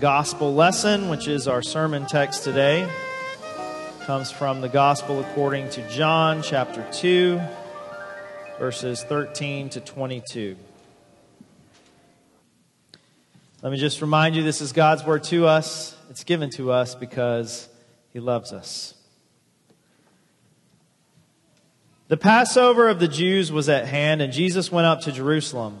Gospel lesson, which is our sermon text today, comes from the gospel according to John chapter 2, verses 13 to 22. Let me just remind you this is God's word to us. It's given to us because he loves us. The Passover of the Jews was at hand, and Jesus went up to Jerusalem.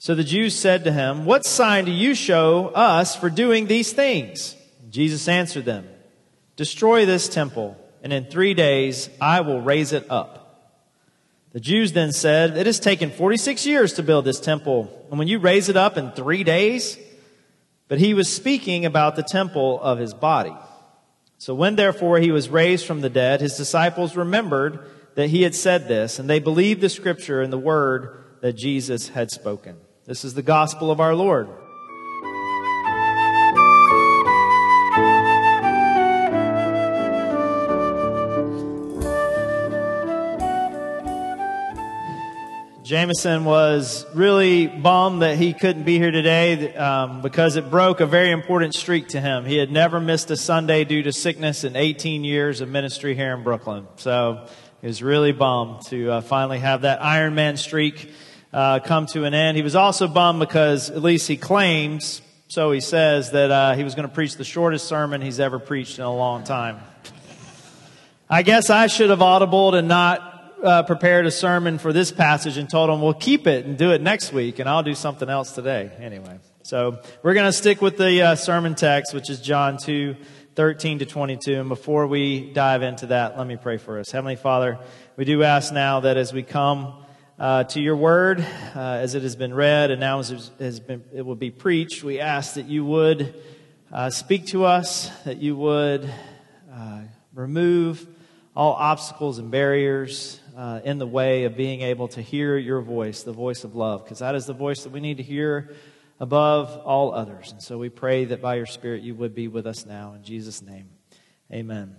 So the Jews said to him, What sign do you show us for doing these things? Jesus answered them, Destroy this temple, and in three days I will raise it up. The Jews then said, It has taken 46 years to build this temple, and when you raise it up in three days? But he was speaking about the temple of his body. So when therefore he was raised from the dead, his disciples remembered that he had said this, and they believed the scripture and the word that Jesus had spoken. This is the gospel of our Lord. Jameson was really bummed that he couldn't be here today um, because it broke a very important streak to him. He had never missed a Sunday due to sickness in 18 years of ministry here in Brooklyn. So he was really bummed to uh, finally have that Iron Man streak uh, come to an end. He was also bummed because, at least he claims, so he says, that uh, he was going to preach the shortest sermon he's ever preached in a long time. I guess I should have audibled and not uh, prepared a sermon for this passage and told him, we'll keep it and do it next week, and I'll do something else today. Anyway, so we're going to stick with the uh, sermon text, which is John 2. 13 to 22. And before we dive into that, let me pray for us. Heavenly Father, we do ask now that as we come uh, to your word, uh, as it has been read and now as it, has been, it will be preached, we ask that you would uh, speak to us, that you would uh, remove all obstacles and barriers uh, in the way of being able to hear your voice, the voice of love, because that is the voice that we need to hear above all others. And so we pray that by your Spirit you would be with us now. In Jesus' name, amen.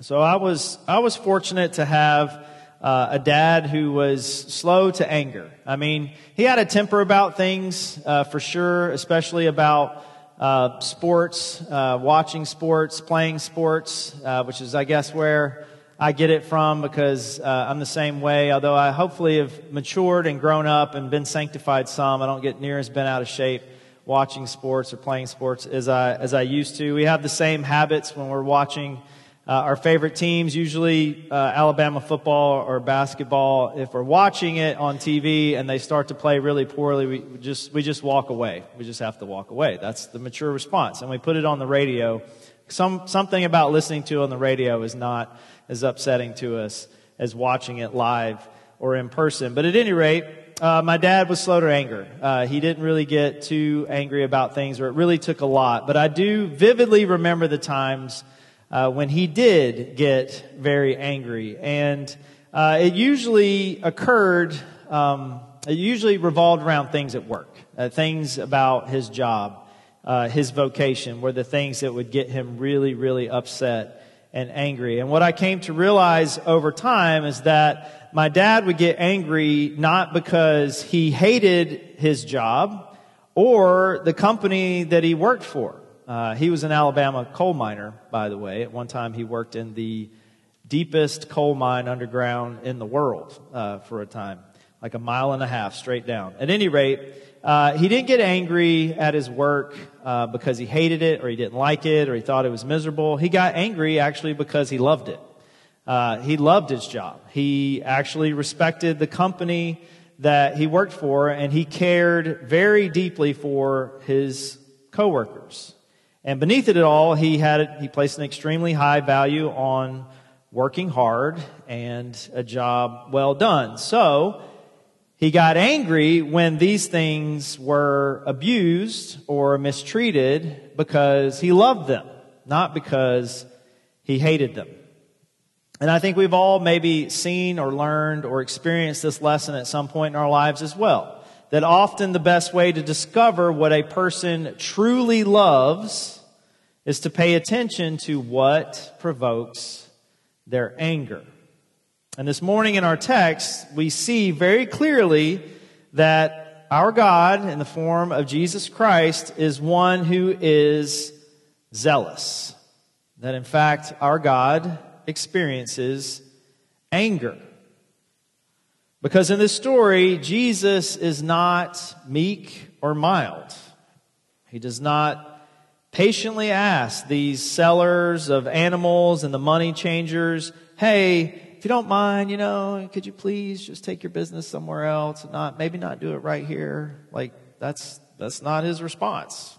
So I was, I was fortunate to have uh, a dad who was slow to anger. I mean, he had a temper about things, uh, for sure, especially about uh, sports, uh, watching sports, playing sports, uh, which is, I guess, where I get it from because uh, I'm the same way. Although I hopefully have matured and grown up and been sanctified some, I don't get near as bent out of shape watching sports or playing sports as I as I used to. We have the same habits when we're watching uh, our favorite teams, usually uh, Alabama football or basketball. If we're watching it on TV and they start to play really poorly, we just we just walk away. We just have to walk away. That's the mature response. And we put it on the radio. Some something about listening to on the radio is not as upsetting to us as watching it live or in person. But at any rate, uh, my dad was slow to anger. Uh, he didn't really get too angry about things, or it really took a lot. But I do vividly remember the times uh, when he did get very angry, and uh, it usually occurred. Um, it usually revolved around things at work, uh, things about his job, uh, his vocation, were the things that would get him really, really upset and angry. And what I came to realize over time is that my dad would get angry not because he hated his job or the company that he worked for. Uh, he was an Alabama coal miner, by the way. At one time, he worked in the deepest coal mine underground in the world uh, for a time, like a mile and a half straight down. At any rate, uh, he didn't get angry at his work uh, because he hated it or he didn't like it or he thought it was miserable. He got angry actually because he loved it. Uh, he loved his job. He actually respected the company that he worked for and he cared very deeply for his coworkers. And beneath it all, he had he placed an extremely high value on working hard and a job well done. So He got angry when these things were abused or mistreated because he loved them, not because he hated them. And I think we've all maybe seen or learned or experienced this lesson at some point in our lives as well. That often the best way to discover what a person truly loves is to pay attention to what provokes their anger. And this morning in our text, we see very clearly that our God, in the form of Jesus Christ, is one who is zealous. That in fact, our God experiences anger. Because in this story, Jesus is not meek or mild. He does not patiently ask these sellers of animals and the money changers, hey, if you don't mind, you know, could you please just take your business somewhere else and not, maybe not do it right here? Like, that's, that's not his response.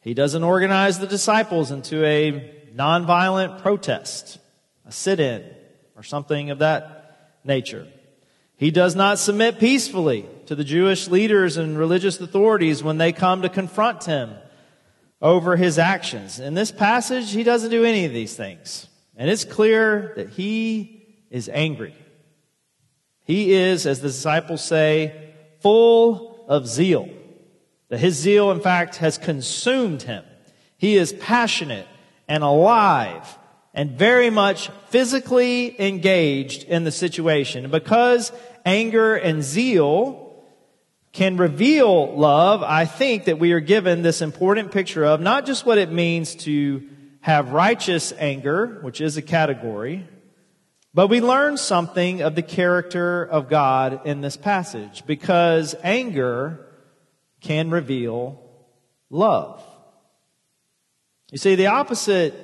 He doesn't organize the disciples into a nonviolent protest, a sit-in, or something of that nature. He does not submit peacefully to the Jewish leaders and religious authorities when they come to confront him over his actions. In this passage, he doesn't do any of these things. And it's clear that he is angry. He is, as the disciples say, full of zeal. That his zeal, in fact, has consumed him. He is passionate and alive and very much physically engaged in the situation. And because anger and zeal can reveal love, I think that we are given this important picture of not just what it means to have righteous anger, which is a category, but we learn something of the character of God in this passage because anger can reveal love. You see, the opposite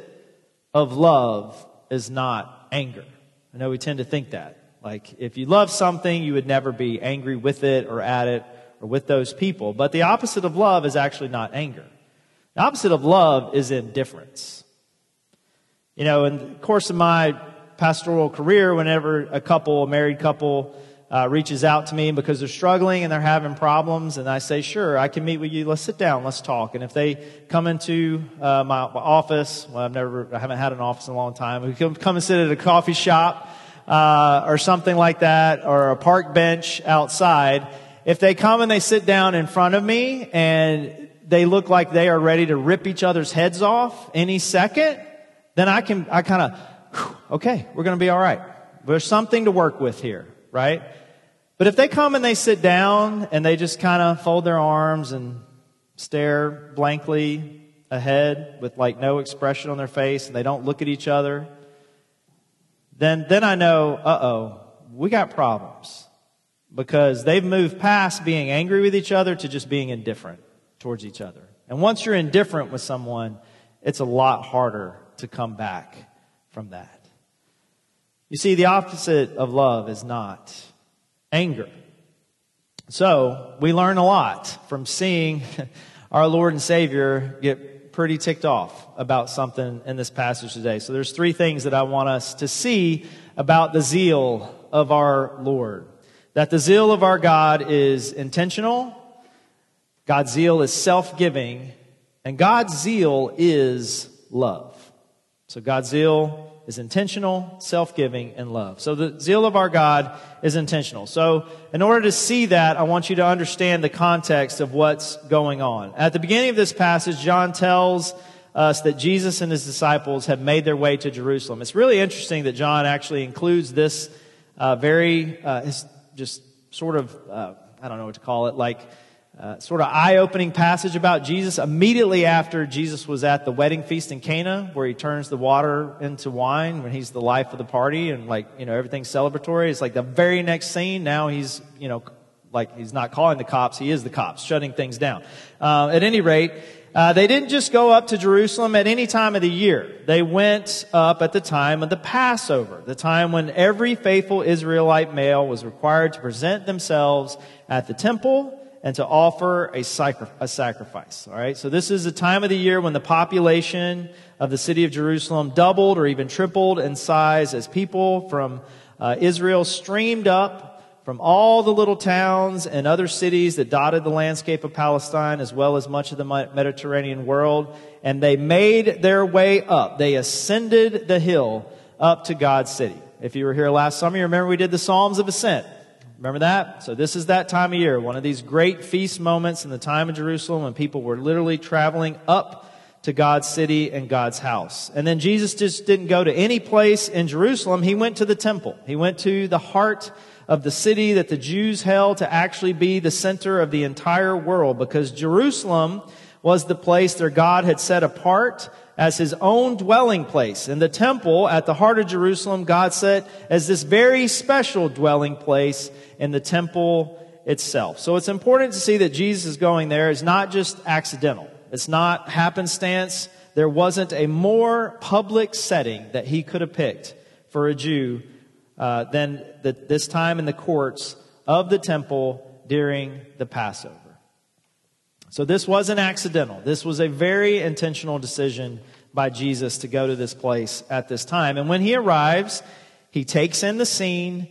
of love is not anger. I know we tend to think that. Like, if you love something, you would never be angry with it or at it or with those people. But the opposite of love is actually not anger. The opposite of love is indifference. You know, in the course of my pastoral career, whenever a couple, a married couple, uh, reaches out to me because they're struggling and they're having problems, and I say, "Sure, I can meet with you. Let's sit down. Let's talk." And if they come into uh, my, office, well, I've never, I haven't had an office in a long time. We come, come and sit at a coffee shop uh, or something like that, or a park bench outside. If they come and they sit down in front of me and they look like they are ready to rip each other's heads off any second, then I can, I kind of okay, we're going to be all right. There's something to work with here, right? But if they come and they sit down and they just kind of fold their arms and stare blankly ahead with like no expression on their face and they don't look at each other, then, then I know, uh oh, we got problems because they've moved past being angry with each other to just being indifferent towards each other. And once you're indifferent with someone, it's a lot harder to come back from that. You see, the opposite of love is not anger. So, we learn a lot from seeing our Lord and Savior get pretty ticked off about something in this passage today. So, there's three things that I want us to see about the zeal of our Lord. That the zeal of our God is intentional, God's zeal is self giving, and God's zeal is love. So God's zeal is intentional, self-giving, and love. So the zeal of our God is intentional. So in order to see that, I want you to understand the context of what's going on. At the beginning of this passage, John tells us that Jesus and his disciples have made their way to Jerusalem. It's really interesting that John actually includes this uh, very, uh, just sort of, uh, I don't know what to call it, like uh, sort of eye-opening passage about Jesus immediately after Jesus was at the wedding feast in Cana, where he turns the water into wine when he's the life of the party and like you know everything's celebratory. It's like the very next scene. Now he's you know like he's not calling the cops; he is the cops, shutting things down. Uh, at any rate. Uh, they didn't just go up to Jerusalem at any time of the year. They went up at the time of the Passover, the time when every faithful Israelite male was required to present themselves at the temple and to offer a, sacri- a sacrifice. All right. So this is the time of the year when the population of the city of Jerusalem doubled or even tripled in size as people from uh, Israel streamed up from all the little towns and other cities that dotted the landscape of Palestine, as well as much of the Mediterranean world, and they made their way up. They ascended the hill up to God's city. If you were here last summer, you remember we did the Psalms of Ascent. Remember that? So this is that time of year, one of these great feast moments in the time of Jerusalem when people were literally traveling up to God's city and God's house. And then Jesus just didn't go to any place in Jerusalem. He went to the temple. He went to the heart of the city that the Jews held to actually be the center of the entire world because Jerusalem was the place their God had set apart as his own dwelling place. And the temple at the heart of Jerusalem, God set as this very special dwelling place in the temple itself. So it's important to see that Jesus is going there is not just accidental. It's not happenstance. There wasn't a more public setting that he could have picked for a Jew uh, than the, this time in the courts of the temple during the Passover. So this wasn't accidental. This was a very intentional decision by Jesus to go to this place at this time. And when he arrives, he takes in the scene,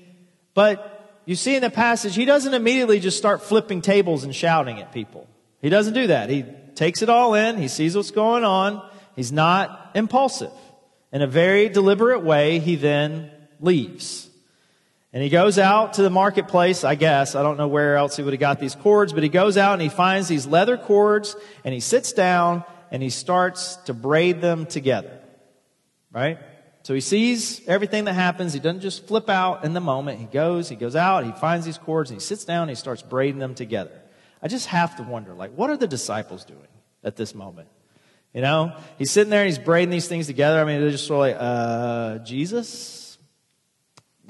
but you see in the passage, he doesn't immediately just start flipping tables and shouting at people. He doesn't do that. He takes it all in. He sees what's going on. He's not impulsive. In a very deliberate way, he then leaves. And he goes out to the marketplace, I guess. I don't know where else he would have got these cords, but he goes out and he finds these leather cords and he sits down and he starts to braid them together. Right? So he sees everything that happens. He doesn't just flip out in the moment. He goes, he goes out, he finds these cords and he sits down and he starts braiding them together. I just have to wonder, like, what are the disciples doing at this moment? You know, he's sitting there and he's braiding these things together. I mean, they're just sort of like, uh, Jesus?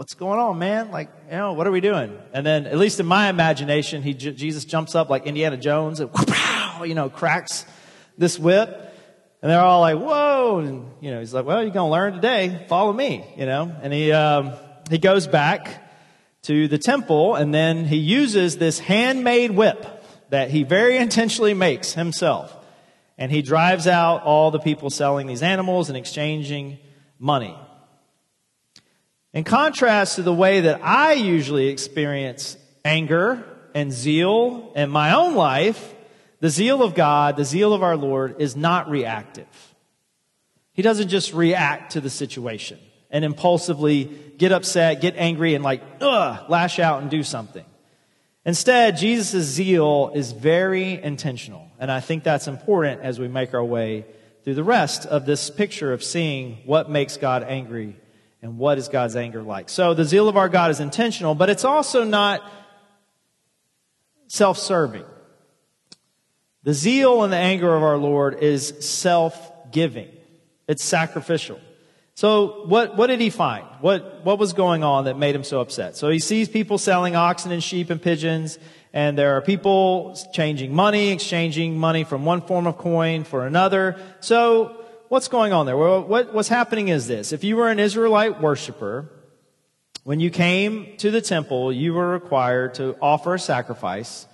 What's going on, man? Like, you know, what are we doing? And then, at least in my imagination, he, Jesus jumps up like Indiana Jones and, you know, cracks this whip. And they're all like, whoa. And, you know, he's like, well, you're going to learn today. Follow me, you know. And he, um, he goes back to the temple and then he uses this handmade whip that he very intentionally makes himself. And he drives out all the people selling these animals and exchanging money. In contrast to the way that I usually experience anger and zeal in my own life, the zeal of God, the zeal of our Lord is not reactive. He doesn't just react to the situation and impulsively get upset, get angry, and like, ugh, lash out and do something. Instead, Jesus' zeal is very intentional. And I think that's important as we make our way through the rest of this picture of seeing what makes God angry and what is God's anger like. So the zeal of our God is intentional, but it's also not self serving. The zeal and the anger of our Lord is self giving, it's sacrificial. So what, what did he find? What, what was going on that made him so upset? So he sees people selling oxen and sheep and pigeons, and there are people changing money, exchanging money from one form of coin for another. So what's going on there? Well, what, what's happening is this. If you were an Israelite worshiper, when you came to the temple, you were required to offer a sacrifice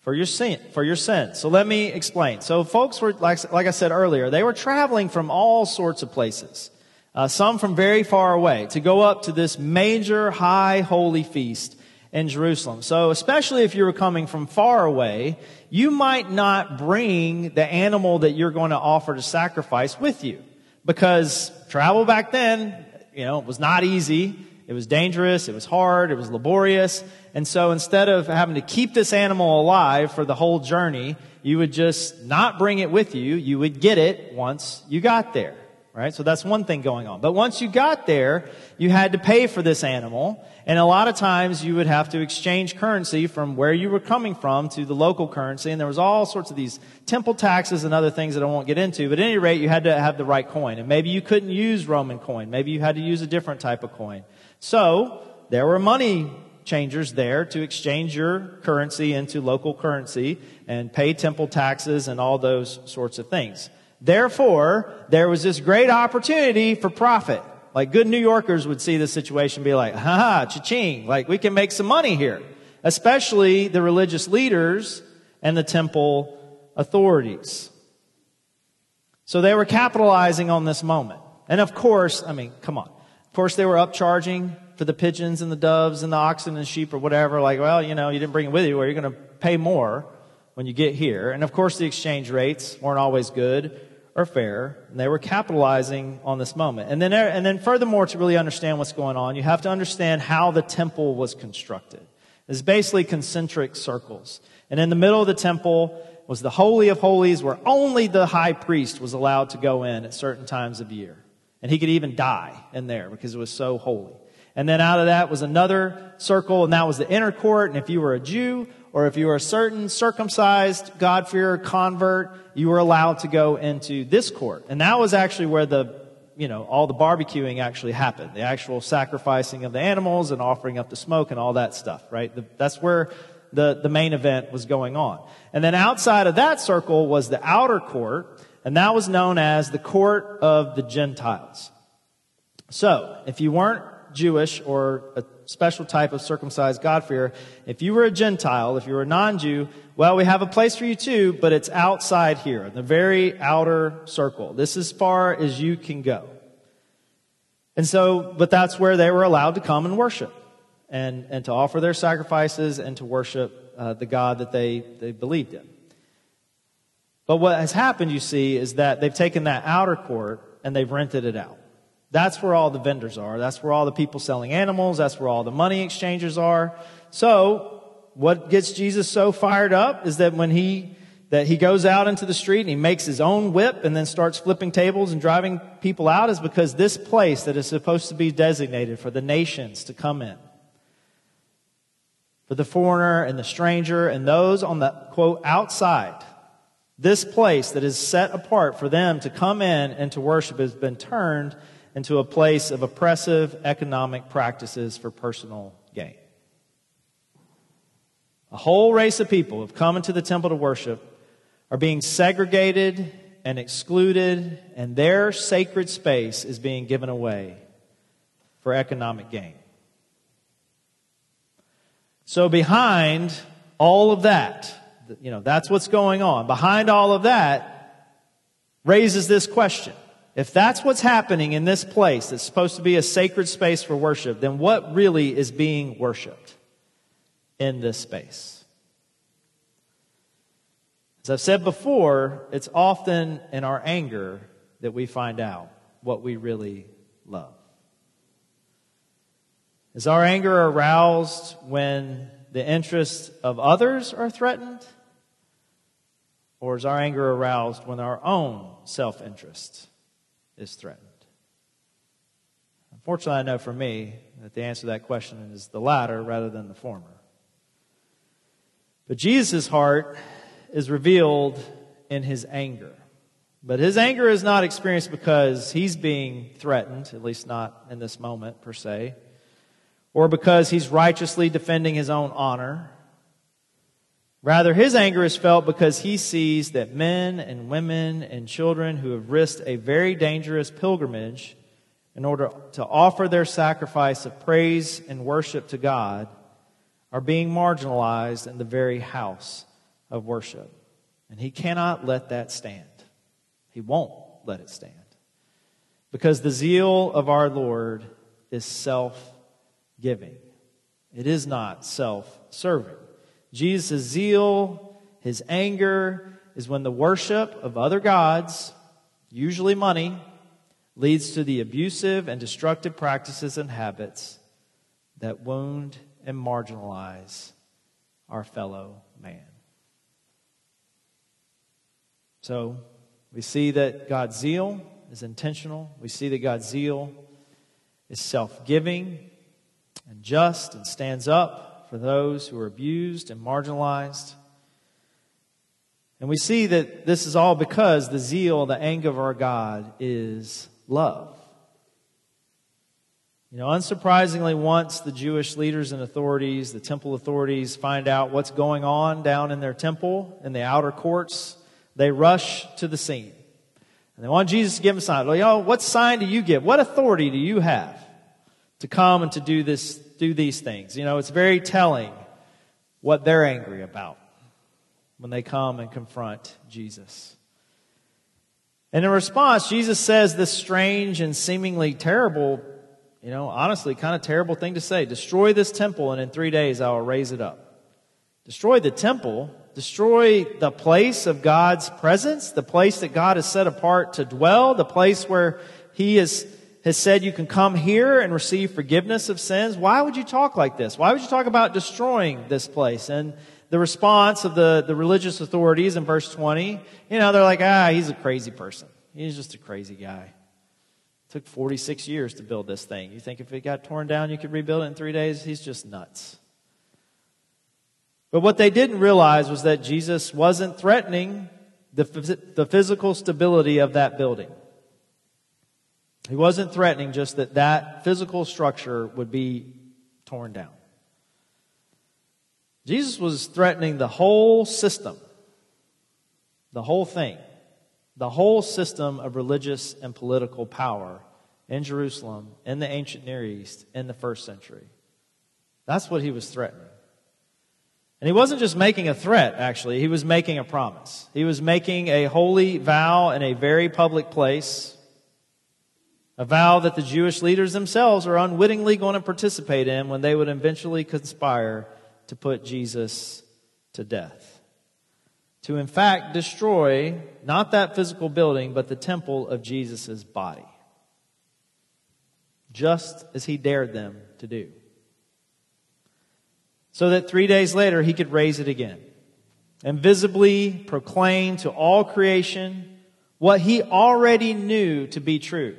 for your sin, for your sins. So let me explain. So folks were, like, like I said earlier, they were traveling from all sorts of places. Uh, some from very far away to go up to this major high holy feast in Jerusalem. So especially if you were coming from far away, you might not bring the animal that you're going to offer to sacrifice with you because travel back then, you know, was not easy. It was dangerous. It was hard. It was laborious. And so instead of having to keep this animal alive for the whole journey, you would just not bring it with you. You would get it once you got there. Right? So that's one thing going on. But once you got there, you had to pay for this animal. And a lot of times you would have to exchange currency from where you were coming from to the local currency. And there was all sorts of these temple taxes and other things that I won't get into. But at any rate, you had to have the right coin. And maybe you couldn't use Roman coin. Maybe you had to use a different type of coin. So there were money changers there to exchange your currency into local currency and pay temple taxes and all those sorts of things. Therefore, there was this great opportunity for profit. Like good New Yorkers would see this situation be like, ha ha, cha-ching, like we can make some money here. Especially the religious leaders and the temple authorities. So they were capitalizing on this moment. And of course, I mean, come on. Of course, they were upcharging for the pigeons and the doves and the oxen and sheep or whatever. Like, well, you know, you didn't bring it with you, or you're going to pay more when you get here. And of course, the exchange rates weren't always good or fair, and they were capitalizing on this moment. And then, and then furthermore, to really understand what's going on, you have to understand how the temple was constructed. It's basically concentric circles. And in the middle of the temple was the Holy of Holies where only the high priest was allowed to go in at certain times of year. And he could even die in there because it was so holy. And then out of that was another circle, and that was the inner court. And if you were a Jew, or if you were a certain circumcised God-fearer convert, you were allowed to go into this court. And that was actually where the, you know, all the barbecuing actually happened. The actual sacrificing of the animals and offering up the smoke and all that stuff, right? The, that's where the, the main event was going on. And then outside of that circle was the outer court, and that was known as the court of the Gentiles. So, if you weren't Jewish or a special type of circumcised God-fearer. If you were a Gentile, if you were a non-Jew, well, we have a place for you too, but it's outside here, the very outer circle. This is as far as you can go. And so, but that's where they were allowed to come and worship and, and to offer their sacrifices and to worship uh, the God that they, they believed in. But what has happened, you see, is that they've taken that outer court and they've rented it out. That's where all the vendors are. That's where all the people selling animals. That's where all the money exchangers are. So, what gets Jesus so fired up is that when he, that he goes out into the street and he makes his own whip and then starts flipping tables and driving people out is because this place that is supposed to be designated for the nations to come in, for the foreigner and the stranger and those on the quote outside, this place that is set apart for them to come in and to worship has been turned into a place of oppressive economic practices for personal gain. A whole race of people have come into the temple to worship are being segregated and excluded, and their sacred space is being given away for economic gain. So, behind all of that, you know, that's what's going on. Behind all of that raises this question if that's what's happening in this place that's supposed to be a sacred space for worship, then what really is being worshiped in this space? As I've said before, it's often in our anger that we find out what we really love. Is our anger aroused when the interests of others are threatened? Or is our anger aroused when our own self interest is threatened? Unfortunately, I know for me that the answer to that question is the latter rather than the former. But Jesus' heart is revealed in his anger. But his anger is not experienced because he's being threatened, at least not in this moment per se, or because he's righteously defending his own honor. Rather, his anger is felt because he sees that men and women and children who have risked a very dangerous pilgrimage in order to offer their sacrifice of praise and worship to God are being marginalized in the very house of worship. And he cannot let that stand. He won't let it stand. Because the zeal of our Lord is self giving, it is not self serving. Jesus' zeal, his anger, is when the worship of other gods, usually money, leads to the abusive and destructive practices and habits that wound and marginalize our fellow man. So, we see that God's zeal is intentional. We see that God's zeal is self giving and just and stands up for those who are abused and marginalized. And we see that this is all because the zeal, the anger of our God is love. You know, unsurprisingly, once the Jewish leaders and authorities, the temple authorities, find out what's going on down in their temple, in the outer courts, they rush to the scene. And they want Jesus to give them a sign. You know, what sign do you give? What authority do you have to come and to do this do these things. You know, it's very telling what they're angry about when they come and confront Jesus. And in response, Jesus says this strange and seemingly terrible you know, honestly, kind of terrible thing to say. Destroy this temple, and in three days I will raise it up. Destroy the temple, destroy the place of God's presence, the place that God has set apart to dwell, the place where He has, has said you can come here and receive forgiveness of sins. Why would you talk like this? Why would you talk about destroying this place? And the response of the, the religious authorities in verse 20, you know, they're like, ah, he's a crazy person. He's just a crazy guy. It took 46 years to build this thing. You think if it got torn down, you could rebuild it in three days? He's just nuts. But what they didn't realize was that Jesus wasn't threatening the, the physical stability of that building. He wasn't threatening just that that physical structure would be torn down. Jesus was threatening the whole system, the whole thing, the whole system of religious and political power in Jerusalem, in the ancient Near East, in the first century. That's what he was threatening. And he wasn't just making a threat, actually, he was making a promise. He was making a holy vow in a very public place, a vow that the Jewish leaders themselves are unwittingly going to participate in when they would eventually conspire to put Jesus to death. To, in fact, destroy not that physical building, but the temple of Jesus' body. Just as he dared them to do. So that three days later he could raise it again and visibly proclaim to all creation what he already knew to be true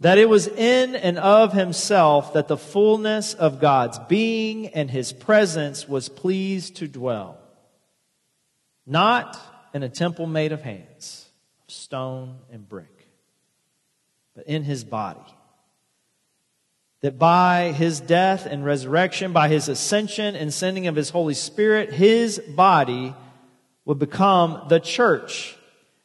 that it was in and of himself that the fullness of God's being and his presence was pleased to dwell. Not in a temple made of hands, of stone and brick, but in his body. That by his death and resurrection, by his ascension and sending of his Holy Spirit, his body would become the church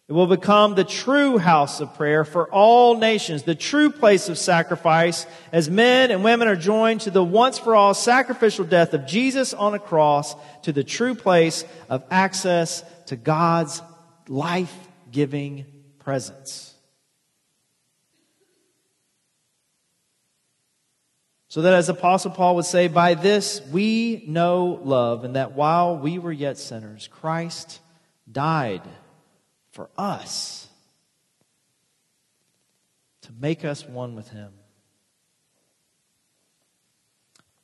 it will become the true house of prayer for all nations, the true place of sacrifice as men and women are joined to the once for all sacrificial death of Jesus on a cross to the true place of access to God's life giving presence. So that as Apostle Paul would say, by this we know love, and that while we were yet sinners, Christ died for us to make us one with Him.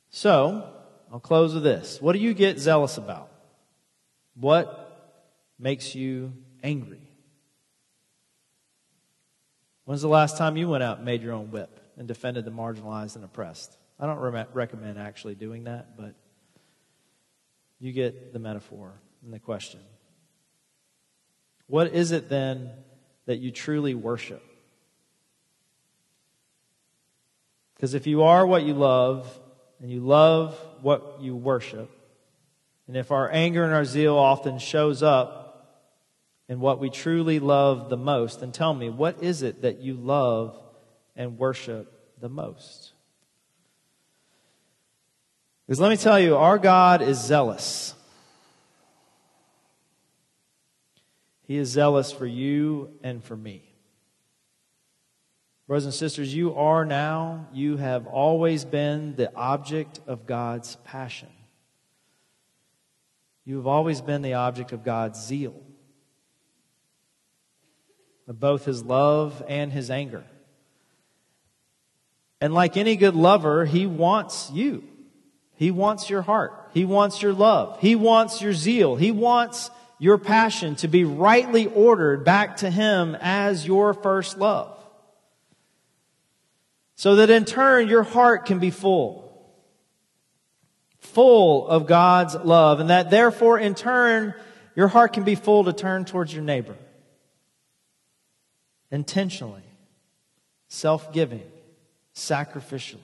So, I'll close with this. What do you get zealous about? What makes you angry? When's the last time you went out and made your own whip and defended the marginalized and oppressed? I don't re- recommend actually doing that, but you get the metaphor and the question. What is it then that you truly worship? Because if you are what you love, and you love what you worship, and if our anger and our zeal often shows up in what we truly love the most, then tell me, what is it that you love and worship the most? Because let me tell you, our God is zealous. He is zealous for you and for me. Brothers and sisters, you are now, you have always been the object of God's passion. You have always been the object of God's zeal, of both his love and his anger. And like any good lover, he wants you. He wants your heart. He wants your love. He wants your zeal. He wants your passion to be rightly ordered back to Him as your first love. So that in turn your heart can be full. Full of God's love. And that therefore in turn your heart can be full to turn towards your neighbor. Intentionally. Self-giving. Sacrificially.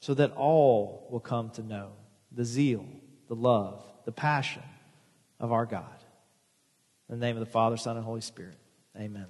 So that all will come to know the zeal, the love, the passion of our God. In the name of the Father, Son, and Holy Spirit. Amen.